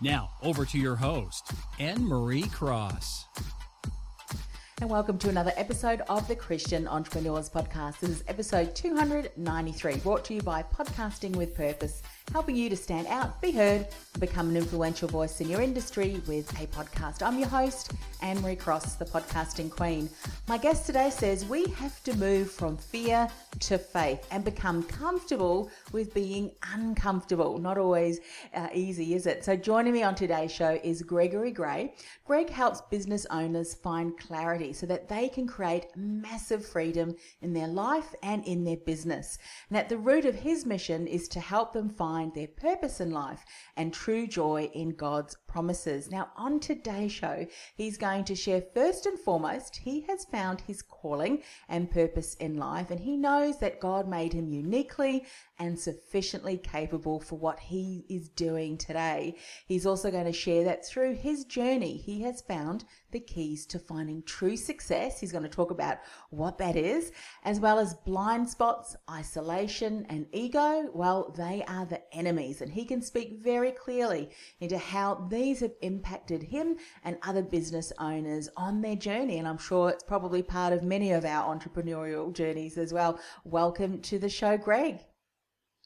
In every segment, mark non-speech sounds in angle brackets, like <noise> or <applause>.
Now, over to your host, Anne Marie Cross. And welcome to another episode of the Christian Entrepreneurs Podcast. This is episode 293, brought to you by Podcasting with Purpose helping you to stand out, be heard, and become an influential voice in your industry with a podcast. I'm your host, Anne Marie Cross, the podcasting queen. My guest today says we have to move from fear to faith and become comfortable with being uncomfortable. Not always uh, easy, is it? So, joining me on today's show is Gregory Gray. Greg helps business owners find clarity so that they can create massive freedom in their life and in their business. And at the root of his mission is to help them find find their purpose in life and true joy in God's promises. Now, on today's show, he's going to share first and foremost, he has found his calling and purpose in life, and he knows that God made him uniquely and sufficiently capable for what he is doing today. He's also going to share that through his journey, he has found the keys to finding true success. He's going to talk about what that is, as well as blind spots, isolation, and ego. Well, they are the enemies, and he can speak very clearly into how these have impacted him and other business owners on their journey. And I'm sure it's probably part of many of our entrepreneurial journeys as well. Welcome to the show, Greg.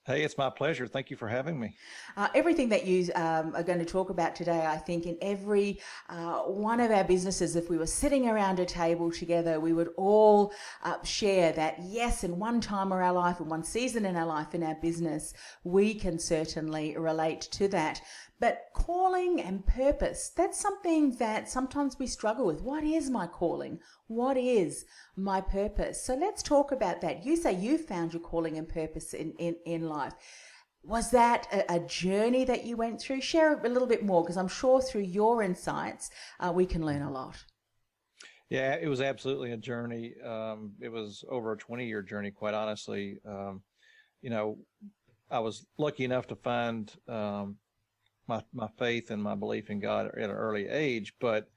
Hey, it's my pleasure. Thank you for having me. Uh, everything that you um, are going to talk about today, I think, in every uh, one of our businesses, if we were sitting around a table together, we would all uh, share that, yes, in one time of our life, in one season in our life, in our business, we can certainly relate to that. But calling and purpose, that's something that sometimes we struggle with. What is my calling? What is my purpose? So let's talk about that. You say you found your calling and purpose in, in, in life. Was that a, a journey that you went through? Share a little bit more because I'm sure through your insights, uh, we can learn a lot. Yeah, it was absolutely a journey. Um, it was over a 20 year journey, quite honestly. Um, you know, I was lucky enough to find um, my, my faith and my belief in God at an early age. But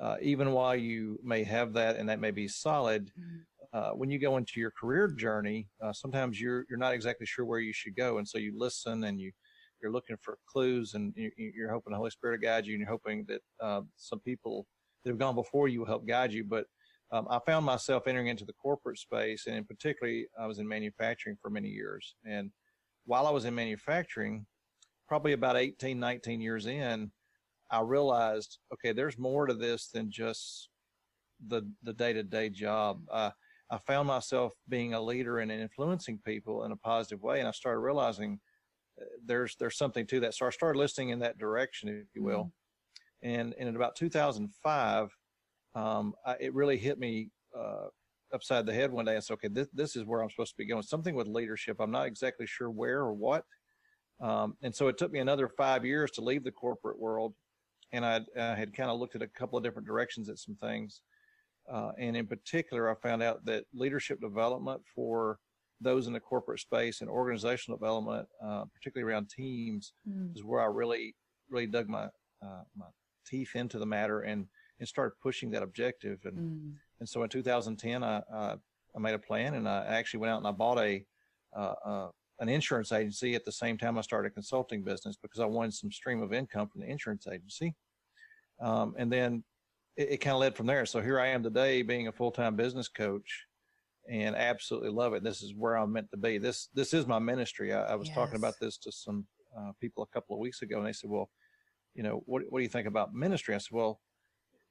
uh, even while you may have that and that may be solid, mm-hmm. uh, when you go into your career journey, uh, sometimes you're you're not exactly sure where you should go, and so you listen and you you're looking for clues, and you, you're hoping the Holy Spirit will guide you, and you're hoping that uh, some people that have gone before you will help guide you. But um, I found myself entering into the corporate space, and in particularly, I was in manufacturing for many years, and while I was in manufacturing, probably about 18, 19 years in, I realized, okay, there's more to this than just the the day to day job. Uh, I found myself being a leader and influencing people in a positive way, and I started realizing uh, there's there's something to that. So I started listening in that direction, if you will. Mm-hmm. And, and in about 2005, um, I, it really hit me uh, upside the head one day. I said, okay, this, this is where I'm supposed to be going. Something with leadership. I'm not exactly sure where or what, um, and so it took me another five years to leave the corporate world. And I, I had kind of looked at a couple of different directions at some things. Uh, and in particular, I found out that leadership development for those in the corporate space and organizational development, uh, particularly around teams, mm. is where I really, really dug my uh, my teeth into the matter and and started pushing that objective. And mm. and so in 2010, I, I, I made a plan and I actually went out and I bought a uh, uh, an insurance agency at the same time I started a consulting business because I wanted some stream of income from the insurance agency. Um, and then it, it kind of led from there. So here I am today being a full-time business coach and absolutely love it. This is where I'm meant to be. This, this is my ministry. I, I was yes. talking about this to some uh, people a couple of weeks ago and they said, well, you know, what, what do you think about ministry? I said, well,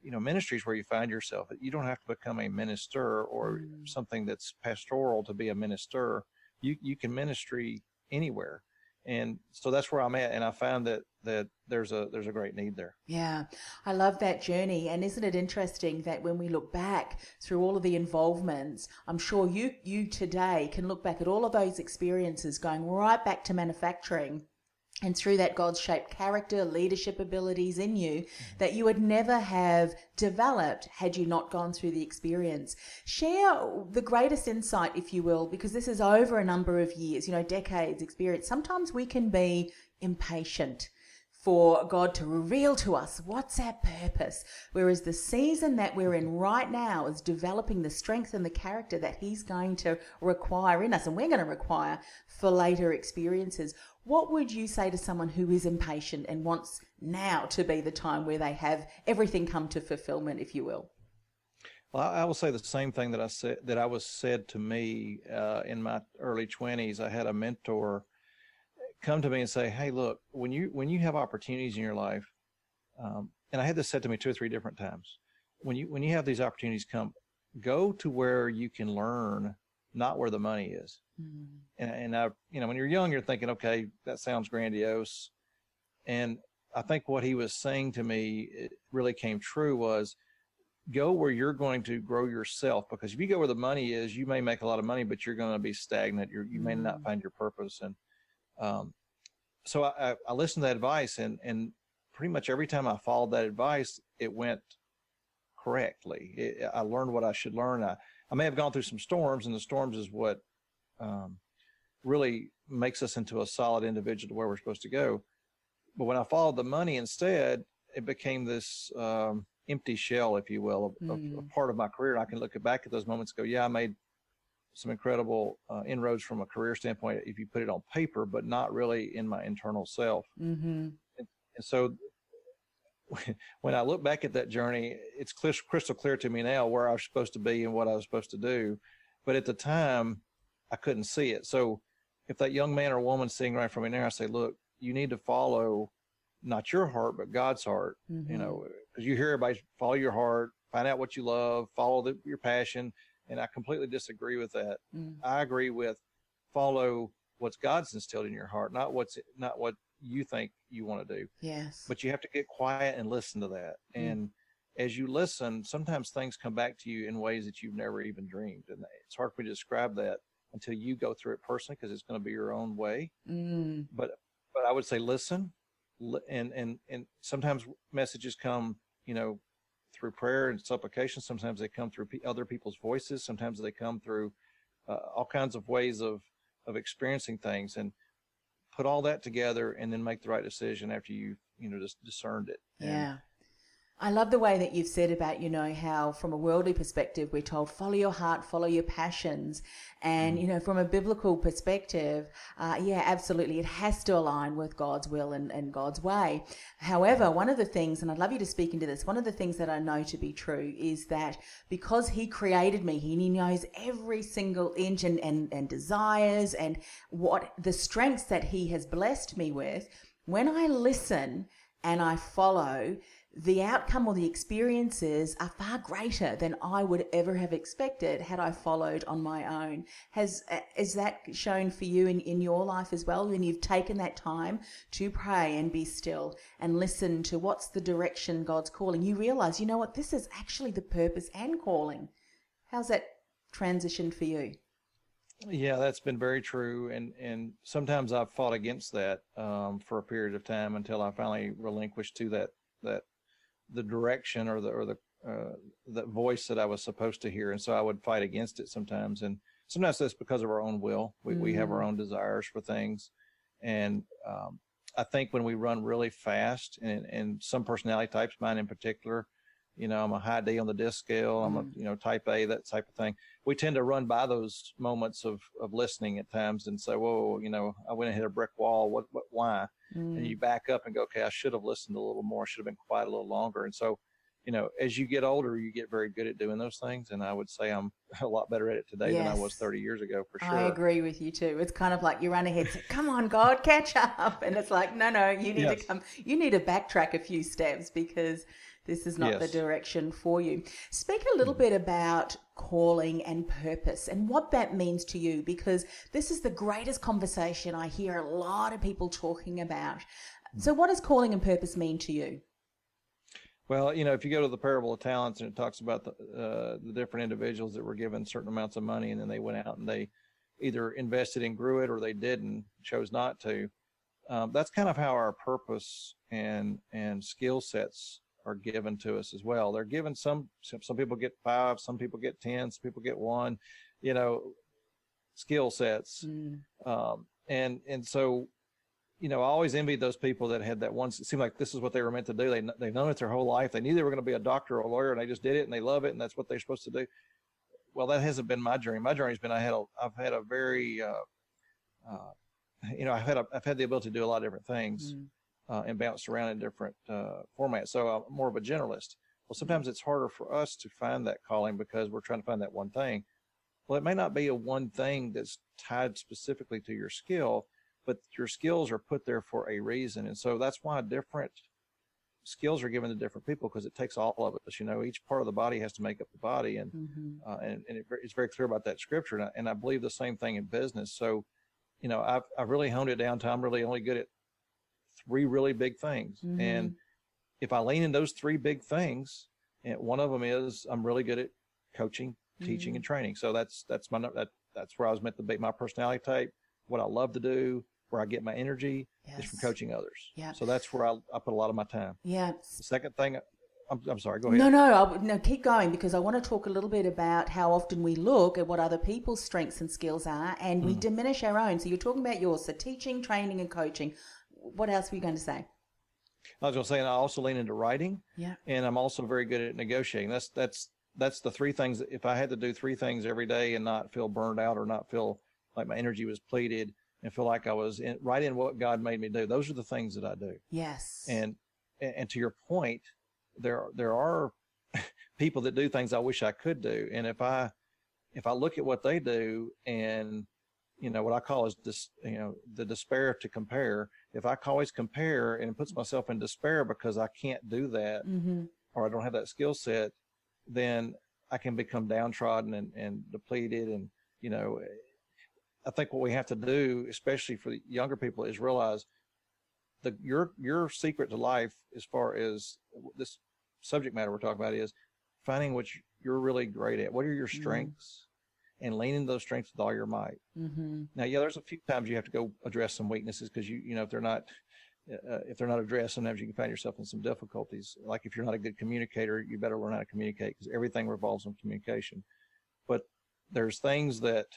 you know, ministry is where you find yourself. You don't have to become a minister or mm. something that's pastoral to be a minister you you can ministry anywhere and so that's where I'm at and I found that that there's a there's a great need there. Yeah. I love that journey and isn't it interesting that when we look back through all of the involvements I'm sure you you today can look back at all of those experiences going right back to manufacturing and through that God's shaped character, leadership abilities in you that you would never have developed had you not gone through the experience. Share the greatest insight, if you will, because this is over a number of years, you know, decades experience. Sometimes we can be impatient for God to reveal to us what's our purpose. Whereas the season that we're in right now is developing the strength and the character that He's going to require in us and we're going to require for later experiences. What would you say to someone who is impatient and wants now to be the time where they have everything come to fulfillment, if you will? Well, I will say the same thing that I said that I was said to me uh, in my early twenties. I had a mentor come to me and say, "Hey, look, when you when you have opportunities in your life, um, and I had this said to me two or three different times, when you when you have these opportunities come, go to where you can learn, not where the money is." Mm. And, and I, you know, when you're young, you're thinking, "Okay, that sounds grandiose," and I think what he was saying to me really came true was go where you're going to grow yourself because if you go where the money is you may make a lot of money but you're going to be stagnant you're, you may not mm. find your purpose and um, so I, I, listened to that advice, and and pretty much every time I followed that advice, it went correctly. It, I learned what I should learn. I, I may have gone through some storms, and the storms is what um, really makes us into a solid individual to where we're supposed to go. But when I followed the money instead, it became this um, empty shell, if you will, of, mm. of, a part of my career. And I can look back at those moments and go, yeah, I made some incredible uh, inroads from a career standpoint if you put it on paper, but not really in my internal self. Mm-hmm. And, and, so <laughs> when I look back at that journey, it's crystal clear to me now where I was supposed to be and what I was supposed to do. But at the time, I couldn't see it. So if that young man or woman sitting right from me there, I say, look, you need to follow not your heart, but God's heart. Mm-hmm. You know, because you hear everybody follow your heart, find out what you love, follow the, your passion and I completely disagree with that. Mm. I agree with follow what's God's instilled in your heart, not what's not what you think you want to do. Yes. But you have to get quiet and listen to that. Mm. And as you listen, sometimes things come back to you in ways that you've never even dreamed. And it's hard for me to describe that until you go through it personally because it's going to be your own way. Mm. But but I would say listen, and and and sometimes messages come, you know, through prayer and supplication. Sometimes they come through other people's voices. Sometimes they come through uh, all kinds of ways of of experiencing things. And put all that together, and then make the right decision after you you know just discerned it. Yeah. I love the way that you've said about, you know, how from a worldly perspective, we're told follow your heart, follow your passions. And, mm. you know, from a biblical perspective, uh, yeah, absolutely. It has to align with God's will and, and God's way. However, one of the things, and I'd love you to speak into this, one of the things that I know to be true is that because He created me, He knows every single inch and, and, and desires and what the strengths that He has blessed me with. When I listen and I follow, the outcome or the experiences are far greater than I would ever have expected had I followed on my own. Has is that shown for you in, in your life as well when you've taken that time to pray and be still and listen to what's the direction God's calling? You realize, you know what, this is actually the purpose and calling. How's that transitioned for you? Yeah, that's been very true, and and sometimes I've fought against that um, for a period of time until I finally relinquished to that that the direction or the or the uh, the voice that I was supposed to hear, and so I would fight against it sometimes. And sometimes that's because of our own will. We mm-hmm. we have our mm-hmm. own desires for things, and um, I think when we run really fast, and and some personality types, mine in particular, you know, I'm a high D on the DISC scale. I'm mm-hmm. a you know type A, that type of thing. We tend to run by those moments of of listening at times and say, "Whoa, you know, I went and hit a brick wall. What what why?" Mm. and you back up and go, okay, I should have listened a little more. Should have been quiet a little longer. And so, you know, as you get older, you get very good at doing those things. And I would say I'm <laughs> a lot better at it today yes. than I was 30 years ago, for sure. I agree with you too. It's kind of like you run ahead, say, come on, God, catch up. And it's like, no, no, you need yes. to come, you need to backtrack a few steps because this is not yes. the direction for you. Speak a little mm. bit about calling and purpose and what that means to you because this is the greatest conversation I hear a lot of people talking about. Mm. So, what does calling and purpose mean to you? Well, you know, if you go to the parable of talents and it talks about the, uh, the different individuals that were given certain amounts of money and then they went out and they either invested and grew it or they didn't, chose not to. um, that's kind of how our purpose and and skill sets are given to us as well. They're given some some people get five, some people get ten, some people get one, you know, skill sets. Mm. Um, and and so, you know, I always envied those people that had that one. It seemed like this is what they were meant to do. They they've known it their whole life. They knew they were going to be a doctor or a lawyer, and they just did it, and they love it, and that's what they're supposed to do. Well, that hasn't been my journey. My journey's been I had a I've had a very uh, uh, you know, I've had a, I've had the ability to do a lot of different things mm. Uh, and bounce around in different uh, formats. So I'm more of a generalist. Well, sometimes it's harder for us to find that calling because we're trying to find that one thing. Well, it may not be a one thing that's tied specifically to your skill, but your skills are put there for a reason. And so that's why different skills are given to different people because it takes all of us. You know, each part of the body has to make up the body, and mm-hmm. uh, and, and it, it's very clear about that scripture. And I, and I believe the same thing in business. So you know, I've, I've really honed it down to I'm really only good at three really big things. Mm-hmm. And if I lean in those three big things, and one of them is I'm really good at coaching, teaching, mm-hmm. and training. So that's that's my that that's where I was meant to be. My personality type, what I love to do, where I get my energy yes. is from coaching others. Yeah. So that's where I, I put a lot of my time. Yeah. The second thing I'm, I'm sorry. Go ahead. No, no, I'll, no. Keep going because I want to talk a little bit about how often we look at what other people's strengths and skills are, and we mm. diminish our own. So you're talking about yours, so teaching, training, and coaching. What else were you going to say? I was going to say, and I also lean into writing. Yeah. And I'm also very good at negotiating. That's that's that's the three things. If I had to do three things every day and not feel burned out or not feel like my energy was pleated and feel like I was in, right in what God made me do, those are the things that I do. Yes. And and to your point, there there are <laughs> people that do things I wish I could do, and if I if I look at what they do and you know what I call is this you know the despair to compare. If I always compare and it puts myself in despair because I can't do that mm-hmm. or I don't have that skill set, then I can become downtrodden and, and depleted. And you know, I think what we have to do, especially for the younger people, is realize the your your secret to life as far as this subject matter we're talking about is finding what you're really great at. What are your mm-hmm. strengths? And leaning those strengths with all your might. Mm-hmm. Now, yeah, there's a few times you have to go address some weaknesses because you, you know, if they're not, uh, if they're not addressed, sometimes you can find yourself in some difficulties. Like if you're not a good communicator, you better learn how to communicate because everything revolves on communication. But there's things that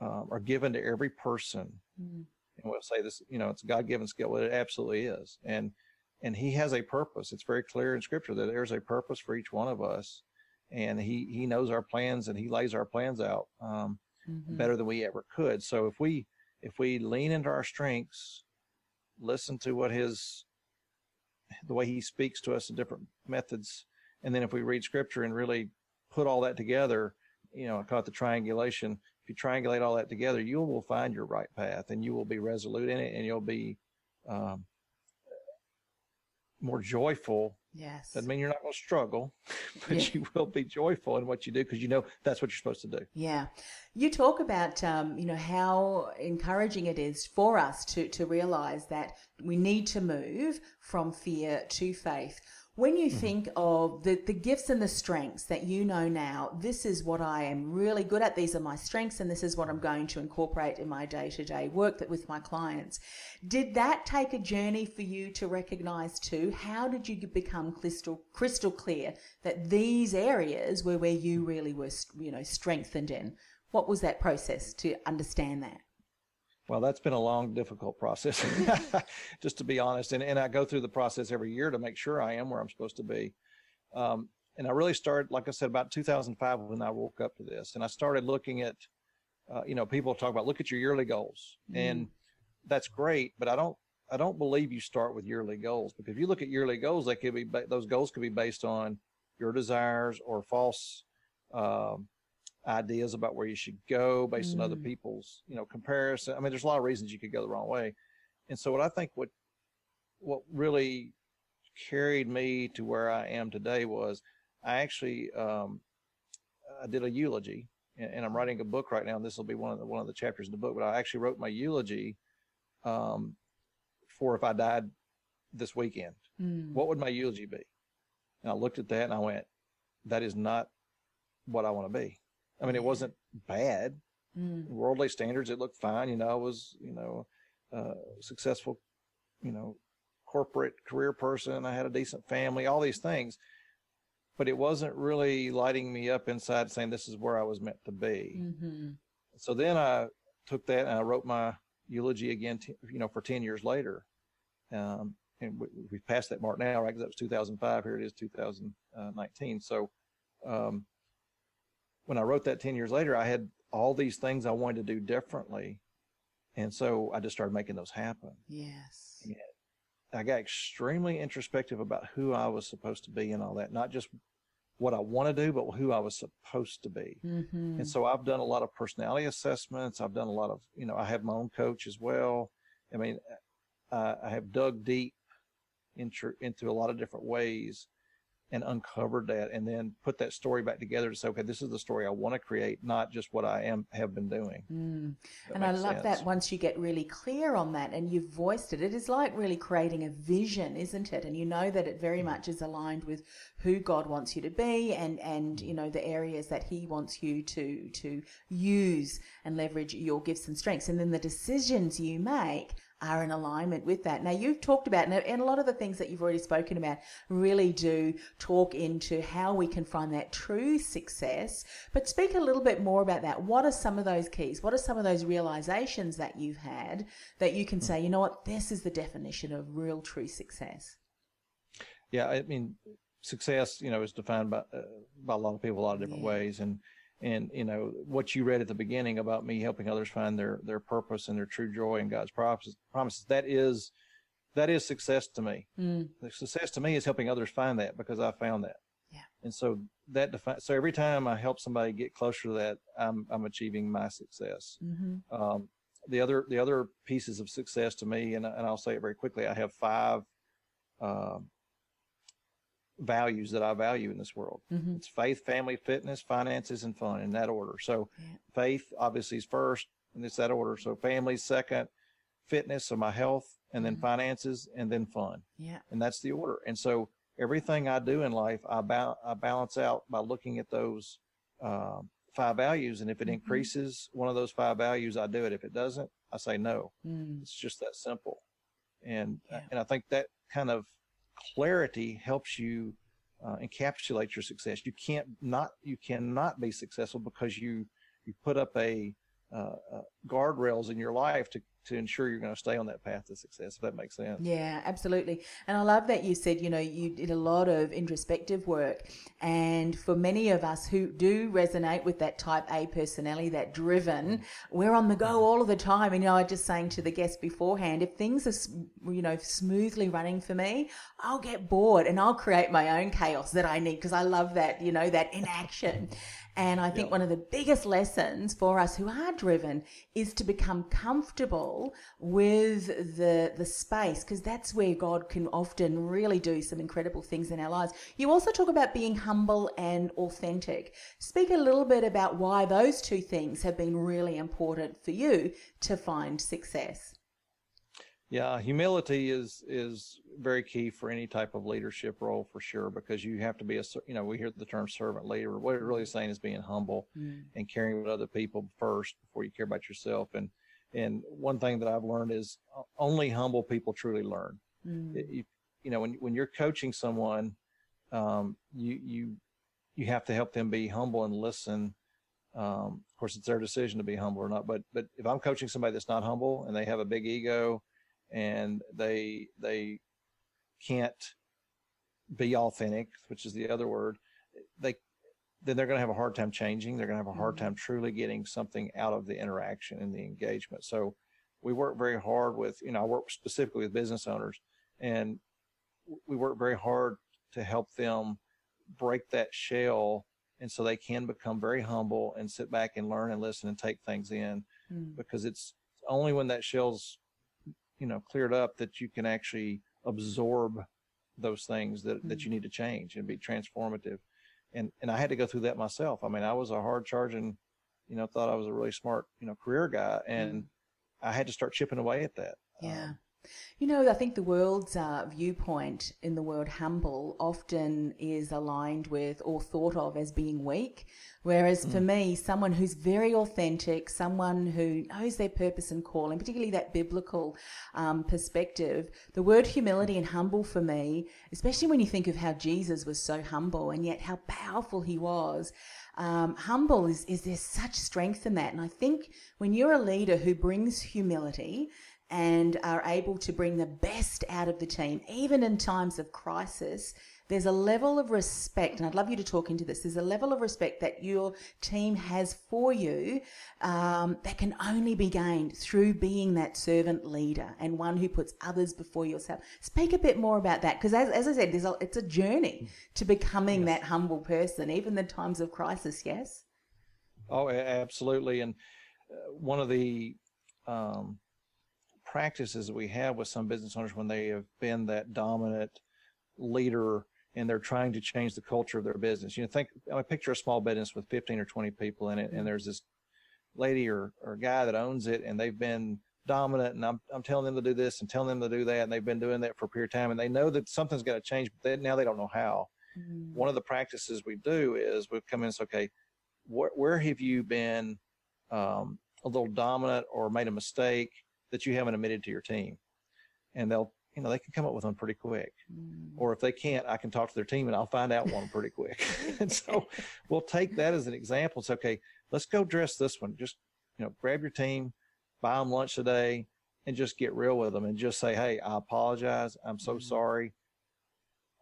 um, are given to every person. Mm-hmm. And we'll say this, you know, it's a God given skill. But it absolutely is. And and he has a purpose. It's very clear in scripture that there's a purpose for each one of us. And he, he knows our plans and he lays our plans out um, mm-hmm. better than we ever could. So if we, if we lean into our strengths, listen to what his, the way he speaks to us in different methods. And then if we read scripture and really put all that together, you know, I call it the triangulation. If you triangulate all that together, you will find your right path and you will be resolute in it and you'll be, um, more joyful. Yes. Doesn't mean you're not going to struggle, <laughs> but yeah. you will be joyful in what you do because you know that's what you're supposed to do. Yeah. You talk about, um, you know, how encouraging it is for us to, to realize that we need to move from fear to faith. When you mm-hmm. think of the, the gifts and the strengths that you know now, this is what I am really good at. These are my strengths, and this is what I'm going to incorporate in my day to day work that with my clients. Did that take a journey for you to recognize too? How did you become crystal crystal clear that these areas were where you really were, you know, strengthened in? What was that process to understand that? Well, that's been a long, difficult process, <laughs> <laughs> just to be honest. And, and I go through the process every year to make sure I am where I'm supposed to be. Um, and I really started, like I said, about 2005 when I woke up to this. And I started looking at, uh, you know, people talk about look at your yearly goals, mm. and that's great. But I don't, I don't believe you start with yearly goals because if you look at yearly goals, they could be those goals could be based on your desires or false um, ideas about where you should go based mm. on other mm. people's, you know, comparison. I mean, there's a lot of reasons you could go the wrong way. And so what I think what, what really carried me to where I am today was I actually, um, I did a eulogy and, and I'm writing a book right now. And this will be one of the, one of the chapters in the book, but I actually wrote my eulogy, um, for if I died this weekend, mm. what would my eulogy be? And I looked at that and I went, that is not what I want to be. I mean, it wasn't bad. Mm. Worldly standards, it looked fine. You know, I was, you know, uh, successful, you know, corporate career person. I had a decent family, all these things, but it wasn't really lighting me up inside saying this is where I was meant to be. Mm-hmm. So then I took that and I wrote my eulogy again, t- you know, for 10 years later. Um, and we, we've passed that mark now, right? Because that was 2005. Here it is 2019. So, um, when I wrote that 10 years later, I had all these things I wanted to do differently. And so I just started making those happen. Yes. Yeah. I got extremely introspective about who I was supposed to be and all that, not just what I want to do, but who I was supposed to be. Mm-hmm. And so I've done a lot of personality assessments. I've done a lot of, you know, I have my own coach as well. I mean, uh, I have dug deep into, into a lot of different ways and uncovered that and then put that story back together to say, okay, this is the story I want to create, not just what I am, have been doing. Mm. And I love sense. that once you get really clear on that and you've voiced it, it is like really creating a vision, isn't it? And you know that it Mm. very much is aligned with who God wants you to be and, and you know, the areas that He wants you to to use and leverage your gifts and strengths. And then the decisions you make are in alignment with that. Now you've talked about, and a lot of the things that you've already spoken about really do talk into how we can find that true success. But speak a little bit more about that. What are some of those keys? What are some of those realizations that you've had that you can say, you know what, this is the definition of real true success? Yeah, I mean, success, you know, is defined by uh, by a lot of people a lot of different Yeah. ways, and and you know what you read at the beginning about me helping others find their their purpose and their true joy in God's promises. Promises that is that is success to me. Mm, The success to me is helping others find that because I found that. Yeah. And so that defines. So every time I help somebody get closer to that, I'm I'm achieving my success. hmm Um, the other the other pieces of success to me, and and I'll say it very quickly. I have five um values that I value in this world. hmm It's faith, family, fitness, finances, and fun in that order. So Yeah. faith obviously is first, and it's that order. So family second, fitness, so my health, and then Mhm. finances, and then fun, Yeah. and that's the order. And so everything I do in life, I, ba- I balance out by looking at those um, five values, and if it Mhm. increases one of those five values, I do it. If it doesn't, I say no. Mm, It's just that simple. And Yeah. and I think that kind of clarity helps you uh, encapsulate your success. You can't not you cannot be successful because you you put up a uh, uh, guardrails in your life to to ensure you're going to stay on that path to success. If that makes sense. Yeah, absolutely. And I love that you said, you know, you did a lot of introspective work. And for many of us who do resonate with that type A personality, that driven, mm. we're on the go mm-hmm. all of the time. And, you know, I was just saying to the guest beforehand, if things are, you know, smoothly running for me, I'll get bored and I'll create my own chaos that I need because I love that, you know, that inaction. And I think Yeah. one of the biggest lessons for us who are driven is to become comfortable with the the space because that's where God can often really do some incredible things in our lives. You also talk about being humble and authentic. Speak a little bit about why those two things have been really important for you to find success. Yeah, humility is is very key for any type of leadership role for sure because you have to be a you know we hear the term servant leader. What it really is saying is being humble and caring about other people first before you care about yourself. And and one thing that I've learned is uh, only humble people truly learn. Mm. It- you, you know when when you're coaching someone, um, you you you have to help them be humble and listen. Um, of course, it's their decision to be humble or not. But but if I'm coaching somebody that's not humble and they have a big ego and they they can't be authentic, which is the other word, they then they're going to have a hard time changing. They're going to have a hard Mhm. time truly getting something out of the interaction and the engagement. So we work very hard with, you know, I work specifically with business owners and we work very hard to help them break that shell and so they can become very humble and sit back and learn and listen and take things in Mm. because it's only when that shell's you know cleared up that you can actually absorb those things that, that Mm. you need to change and be transformative and and i had to go through that myself i mean i was a hard charging you know thought i was a really smart you know career guy and i had to start chipping away at that Yeah. Um, You know, I think the world's uh, viewpoint in the word humble often is aligned with or thought of as being weak. Whereas for me, someone who's very authentic, someone who knows their purpose and calling, particularly that biblical um, perspective, the word humility and humble for me, especially when you think of how Jesus was so humble and yet how powerful he was, um, humble is, is there's such strength in that. And I think when you're a leader who brings humility and are able to bring the best out of the team, even in times of crisis, there's a level of respect, and I'd love you to talk into this. There's a level of respect that your team has for you um, that can only be gained through being that servant leader and one who puts others before yourself. Speak a bit more about that because, as, as I said, a, it's a journey to becoming yes. that humble person, even in times of crisis. Yes. Oh, absolutely. And uh, one of the um, practices that we have with some business owners when they have been that dominant leader and they're trying to change the culture of their business. You know, think I picture a small business with 15 or 20 people in it, and there's this lady or, or guy that owns it, and they've been dominant, and I'm I'm telling them to do this and telling them to do that, and they've been doing that for a period of time, and they know that something's got to change, but they, now they don't know how. Mm. One of the practices we do is we come in and say, okay, wh- where have you been um, a little dominant or made a mistake that you haven't admitted to your team? And they'll you know, they can come up with one pretty quick. Mm. Or if they can't, I can talk to their team and I'll find out one pretty quick. <laughs> <laughs> and so we'll take that as an example. It's okay, let's go dress this one. Just, you know, grab your team, buy them lunch today, and just get real with them and just say, hey, I apologize. I'm so mm. sorry.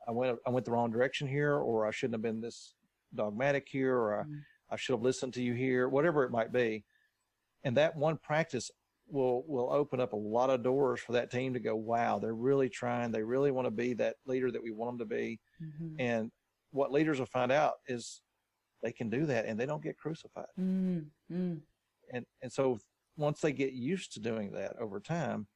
I went I went the wrong direction here, or I shouldn't have been this dogmatic here, or mm. I, I should have listened to you here, whatever it might be. And that one practice will will open up a lot of doors for that team to go wow they're really trying they really want to be that leader that we want them to be mm-hmm. and what leaders will find out is they can do that and they don't get crucified mm-hmm. and and so once they get used to doing that over time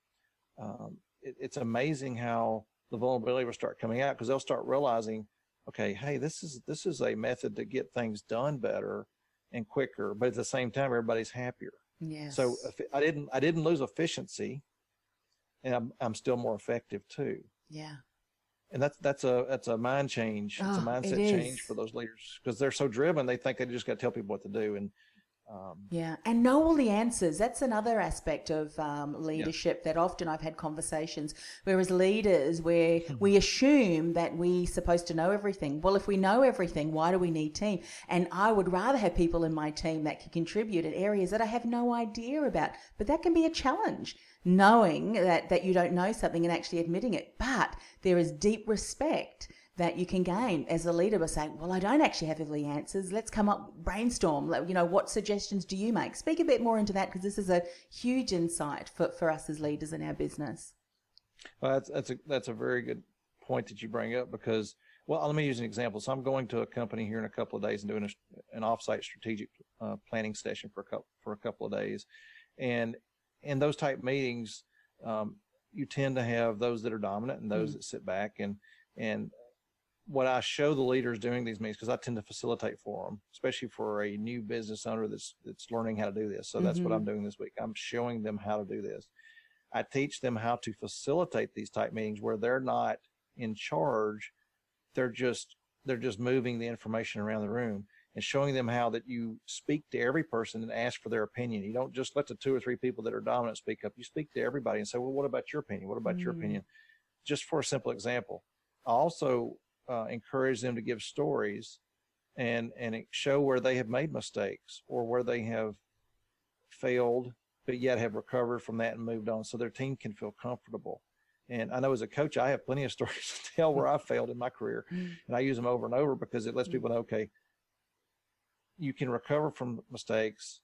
um, it, it's amazing how the vulnerability will start coming out because they'll start realizing okay hey this is this is a method to get things done better and quicker but at the same time everybody's happier Yes. So I didn't I didn't lose efficiency, and I'm I'm still more effective too. Yeah. And that's that's a that's a mind change. Oh, it's a oh, mindset it change for those leaders because they're so driven. They think they just got to tell people what to do, and um, yeah, and know all the answers. That's another aspect of um, leadership yeah. that often I've had conversations. Whereas leaders, where hmm. we assume that we're supposed to know everything. Well, if we know everything, why do we need team? And I would rather have people in my team that can contribute in areas that I have no idea about. But that can be a challenge, knowing that that you don't know something and actually admitting it. But there is deep respect that you can gain as a leader by saying, well, I don't actually have all the answers. Let's come up, brainstorm. You know, what suggestions do you make? Speak a bit more into that because this is a huge insight for, for us as leaders in our business. Well, that's, that's a, that's a very good point that you bring up because, well, let me use an example. So I'm going to a company here in a couple of days and doing a, an offsite strategic uh, planning session for a couple, for a couple of days. And in those type meetings, um, you tend to have those that are dominant and those mm. that sit back and, and what I show the leaders doing these meetings, because I tend to facilitate for them, especially for a new business owner that's that's learning how to do this. So mm-hmm. that's what I'm mm-hmm. doing this week. I'm showing them how to do this. I teach them how to facilitate these type meetings where they're not in charge. They're just they're just moving the information around the room and showing them how that you speak to every person and ask for their opinion. You don't just let the two or three people that are dominant speak up. You speak to everybody and say, well, what about your opinion? What about mm-hmm. your opinion? Just for a simple example. I also uh, encourage them to give stories and and show where they have made mistakes or where they have failed but yet have recovered from that and moved on so their team can feel comfortable and i know as a coach i have plenty of <laughs> stories to tell where i failed in my career mm. and i use them over and over because it lets mm. people know okay you can recover from mistakes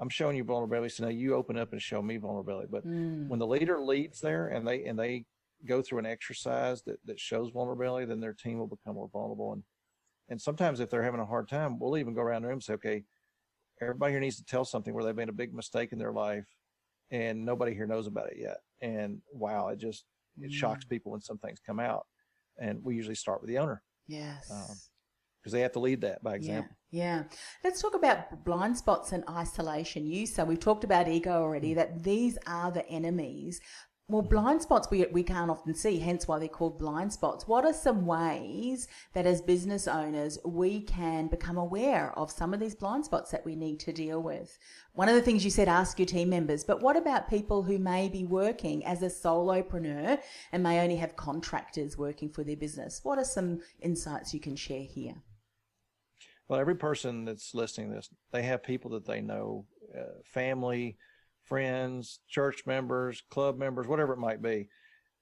i'm showing you vulnerability so now you open up and show me vulnerability but mm. when the leader leads there and they and they go through an exercise that, that shows vulnerability, then their team will become more vulnerable. And and sometimes if they're having a hard time, we'll even go around the room and say, okay, everybody here needs to tell something where they've made a big mistake in their life and nobody here knows about it yet. And wow, it just it mm. shocks people when some things come out. And we usually start with the owner. Yes. Um, because they have to lead that by example. Yeah, yeah. Let's talk about blind spots and isolation. You so we've talked about ego already. Mm. That these are the enemies Well, blind spots we, we can't often see, hence why they're called blind spots. What are some ways that as business owners we can become aware of some of these blind spots that we need to deal with? One of the things you said, ask your team members, but what about people who may be working as a solopreneur and may only have contractors working for their business? What are some insights you can share here? Well, every person that's listening to this, they have people that they know, uh, family, friends, church members, club members, whatever it might be.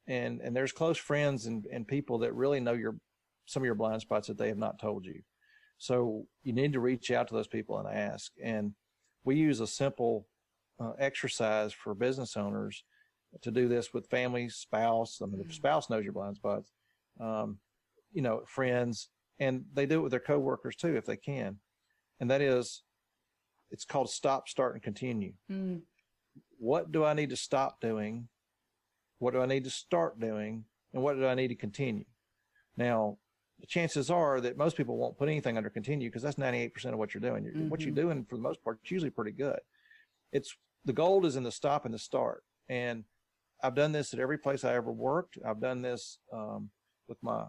And and there's close friends and, and people that really know your some of your blind spots that they have not told you. So you need to reach out to those people and ask. And we use a simple uh, exercise for business owners to do this with family, spouse. I mean, the mm-hmm. spouse knows your blind spots, um, you know, friends, and they do it with their coworkers too if they can. And that is, it's called stop, start, and continue. Mm what do I need to stop doing? What do I need to start doing? And what do I need to continue? Now, the chances are that most people won't put anything under continue because that's 98% of what you're doing. Mm-hmm. What you're mm-hmm. doing for the most part, it's usually pretty good. It's the gold is in the stop and the start. And I've done this at every place I ever worked. I've done this um, with my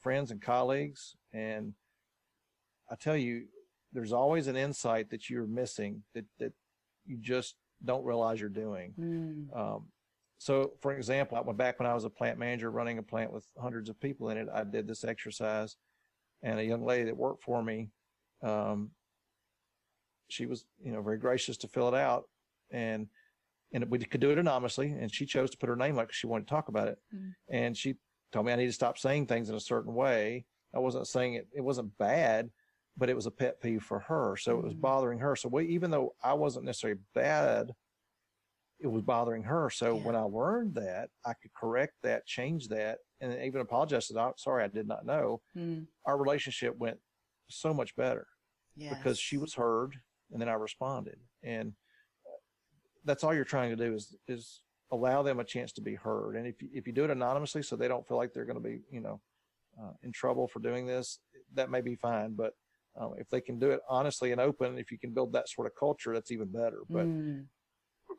friends and colleagues. And I tell you, there's always an insight that you're missing that, that you just don't realize you're doing. Mm. Um, so, for example, I went back when I was a plant manager running a plant with hundreds of people in it. I did this exercise, and a young lady that worked for me, um, she was, you know, very gracious to fill it out, and and we could do it anonymously. And she chose to put her name like she wanted to talk about it, mm. and she told me I need to stop saying things in a certain way. I wasn't saying it; it wasn't bad, but it was a pet peeve for her. So it was mm-hmm. bothering her. So we, even though I wasn't necessarily bad, it was bothering her. So yeah. when I learned that, I could correct that, change that, and even apologize. to I'm sorry, I did not know. Mm. Our relationship went so much better yes. because she was heard, and then I responded. And that's all you're trying to do is is allow them a chance to be heard. And if you, if you do it anonymously, so they don't feel like they're going to be, you know, uh, in trouble for doing this, that may be fine. But um, if they can do it honestly and open, if you can build that sort of culture, that's even better. But mm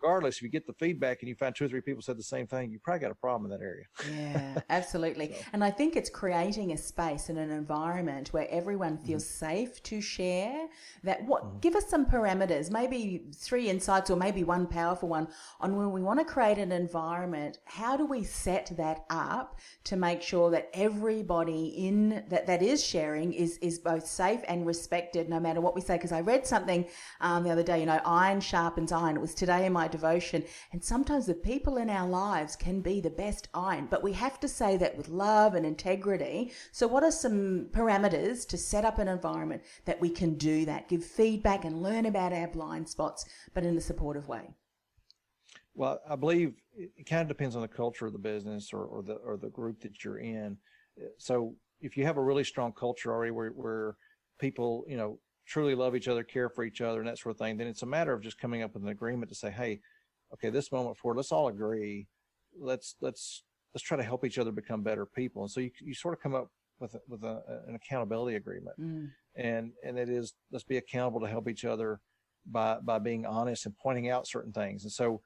regardless, if you get the feedback and you find two or three people said the same thing, you probably got a problem in that area. Yeah, <laughs> absolutely. so. And I think it's creating a space and an environment where everyone feels mm-hmm. safe to share. That what mm-hmm. give us some parameters, maybe three insights or maybe one powerful one on when we want to create an environment. How do we set that up to make sure that everybody in that that is sharing is is both safe and respected, no matter what we say? Because I read something um, the other day. You know, iron sharpens iron. It was today in my devotion. And sometimes the people in our lives can be the best iron, but we have to say that with love and integrity. So, what are some parameters to set up an environment that we can do that, give feedback and learn about our blind spots, but in a supportive way? Well, I believe it kind of depends on the culture of the business or, or the or the group that you're in. So, if you have a really strong culture already where, where people, you know, truly love each other, care for each other, and that sort of thing, then it's a matter of just coming up with an agreement to say, hey, okay, this moment forward, let's all agree. Let's let's let's try to help each other become better people. And so you you sort of come up with a, with a, an accountability agreement, mm. and and it is let's be accountable to help each other by by being honest and pointing out certain things. And so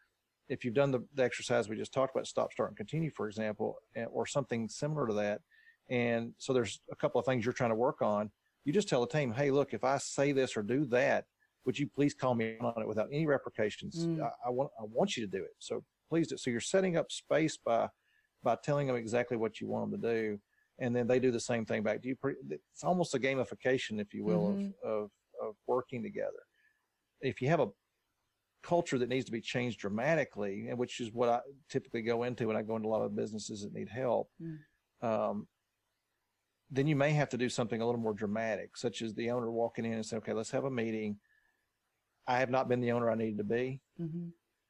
if you've done the, the exercise we just talked about, stop, start, and continue, for example, or something similar to that, and so there's a couple of things you're trying to work on you just tell the team, hey, look, if I say this or do that, would you please call me on it without any repercussions? Mm. I, I, want I want you to do it. So please do. So you're setting up space by by telling them exactly what you want them to do, and then they do the same thing back. Do you? It's almost a gamification, if you will, mm-hmm. of, of of working together. If you have a culture that needs to be changed dramatically, and which is what I typically go into when I go into a lot of businesses that need help. Mm. Um, then you may have to do something a little more dramatic, such as the owner walking in and saying, okay, let's have a meeting. I have not been the owner I needed to be. Mm-hmm.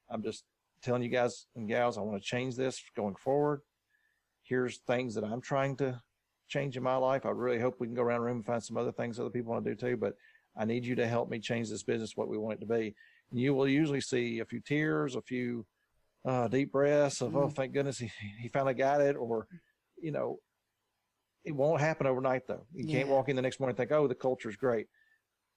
I'm just telling you guys and gals, I want to change this going forward. Here's things that I'm trying to change in my life. I really hope we can go around the room and find some other things other people want to do too, but I need you to help me change this business what we want it to be. And you will usually see a few tears, a few uh, deep breaths of, oh, mm-hmm. oh, thank goodness he, he finally got it. Or, you know, it won't happen overnight though. You yeah. can't walk in the next morning and think, oh, the culture's great.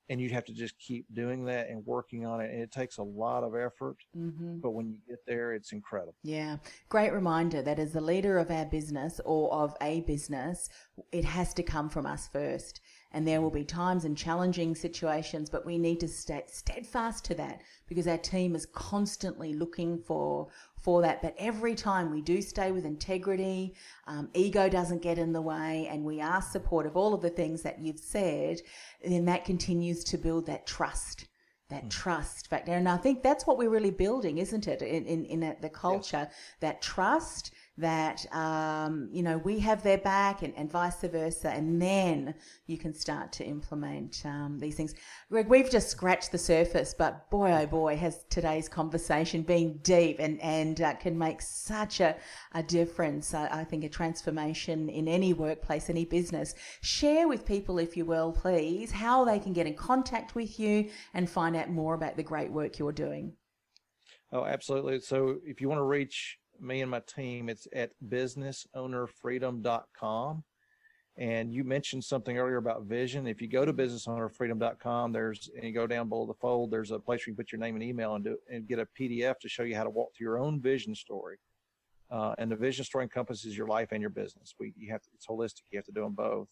and you'd have to just keep doing that and working on it. And it takes a lot of effort, Mm-hmm. but when you get there, it's incredible. Yeah, great reminder that as the leader of our business or of a business, it has to come from us first. And there will be times and challenging situations, but we need to stay steadfast to that because our team is constantly looking for for that. But every time we do stay with integrity, um, ego doesn't get in the way, and we are supportive, all of the things that you've said, then that continues to build that trust that trust factor. And I think that's what we're really building, isn't it? In in, in the culture, that trust that um, you know we have their back and, and vice versa, and then you can start to implement um, these things. Greg, we've just scratched the surface, but boy oh boy, has today's conversation been deep and and uh, can make such a a difference. I, I think a transformation in any workplace, any business. Share with people, if you will, please, how they can get in contact with you and find out more about the great work you're doing. Oh, absolutely. So if you want to reach me and my team, it's at businessownerfreedom.com. And you mentioned something earlier about vision. If you go to businessownerfreedom.com, there's and you go down below the fold, there's a place where you put your name and email and do and get a PDF to show you how to walk through your own vision story. Uh, and the vision story encompasses your life and your business. We you have to, it's holistic. You have to do them both.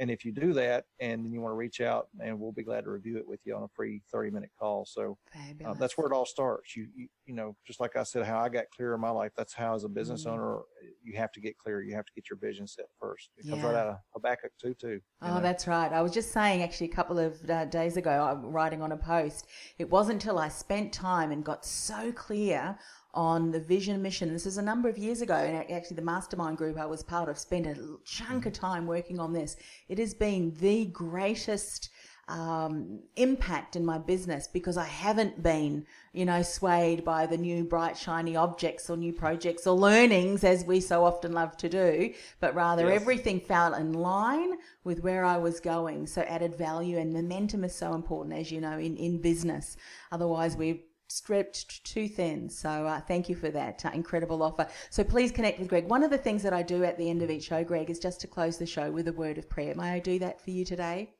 And if you do that, and then you want to reach out, and we'll be glad to review it with you on a free 30 minute call. So uh, that's where it all starts. You, you, you know, just like I said, how I got clear in my life. That's how, as a business Mm. owner, you have to get clear. You have to get your vision set first. It comes Yeah. right out of Habakkuk two two. Oh, know. that's right. I was just saying actually a couple of uh, days ago, I'm writing on a post. It wasn't until I spent time and got so clear on the vision mission. This is a number of years ago, and actually the mastermind group I was part of spent a chunk of time working on this. It has been the greatest um, impact in my business because I haven't been, you know, swayed by the new bright, shiny objects or new projects or learnings as we so often love to do, but rather Yes. everything fell in line with where I was going. So added value and momentum is so important, as you know, in, in business. Otherwise, we're stretched too thin. So uh, thank you for that uh, incredible offer. So please connect with Greg. One of the things that I do at the end of each show, Greg, is just to close the show with a word of prayer. May I do that for you today?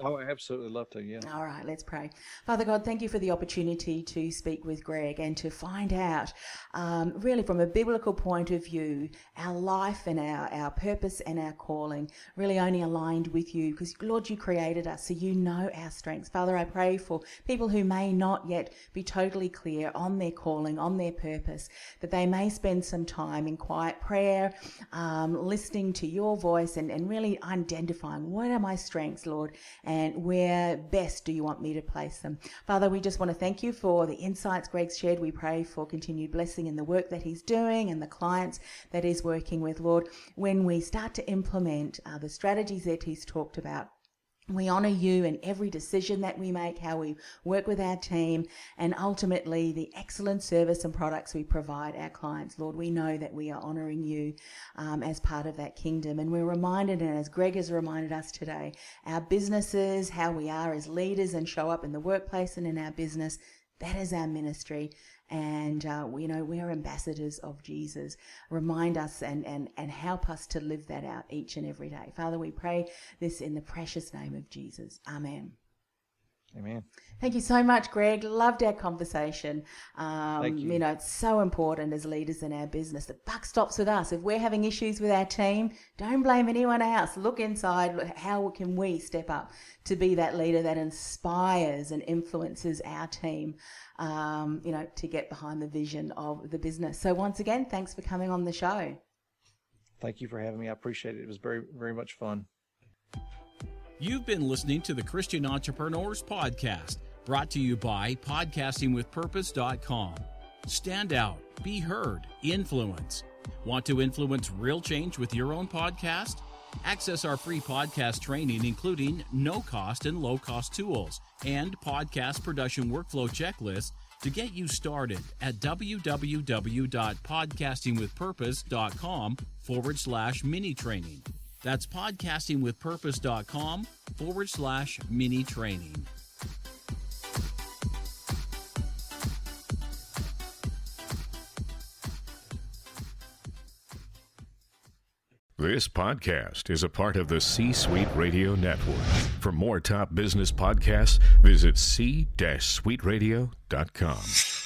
Oh, I absolutely love to. Yeah. All right, let's pray. Father God, thank you for the opportunity to speak with Greg and to find out, um, really from a biblical point of view, our life and our, our purpose and our calling really only aligned with you because, Lord, you created us, so you know our strengths. Father, I pray for people who may not yet be totally clear on their calling, on their purpose, that they may spend some time in quiet prayer, um, listening to your voice and, and really identifying what are my strengths, Lord, where best do you want me to place them. Father, we just want to thank you for the insights Greg's shared. We pray for continued blessing in the work that he's doing and the clients that he's working with, Lord. When we start to implement uh, the strategies that he's talked about, we honour you in every decision that we make, how we work with our team, and ultimately the excellent service and products we provide our clients. Lord, we know that we are honouring you um, as part of that kingdom. And we're reminded, and as Greg has reminded us today, our businesses, how we are as leaders and show up in the workplace and in our business, that is our ministry. And, uh, you know, we are ambassadors of Jesus. Remind us and, and, and help us to live that out each and every day. Father, we pray this in the precious name of Jesus. Amen. Amen. Thank you so much, Greg. Loved our conversation. Um, Thank you. you know, it's so important as leaders in our business. The buck stops with us. If we're having issues with our team, don't blame anyone else. Look inside. How can we step up to be that leader that inspires and influences our team, um, you know, to get behind the vision of the business? So, once again, thanks for coming on the show. Thank you for having me. I appreciate it. It was very, very much fun. You've been listening to the Christian Entrepreneurs Podcast, brought to you by podcastingwithpurpose.com. Stand out, be heard, influence. Want to influence real change with your own podcast? Access our free podcast training, including no cost and low cost tools and podcast production workflow checklists to get you started at www.podcastingwithpurpose.com forward slash mini training. That's podcastingwithpurpose.com forward slash mini training. This podcast is a part of the C Suite Radio Network. For more top business podcasts, visit c-suiteradio.com.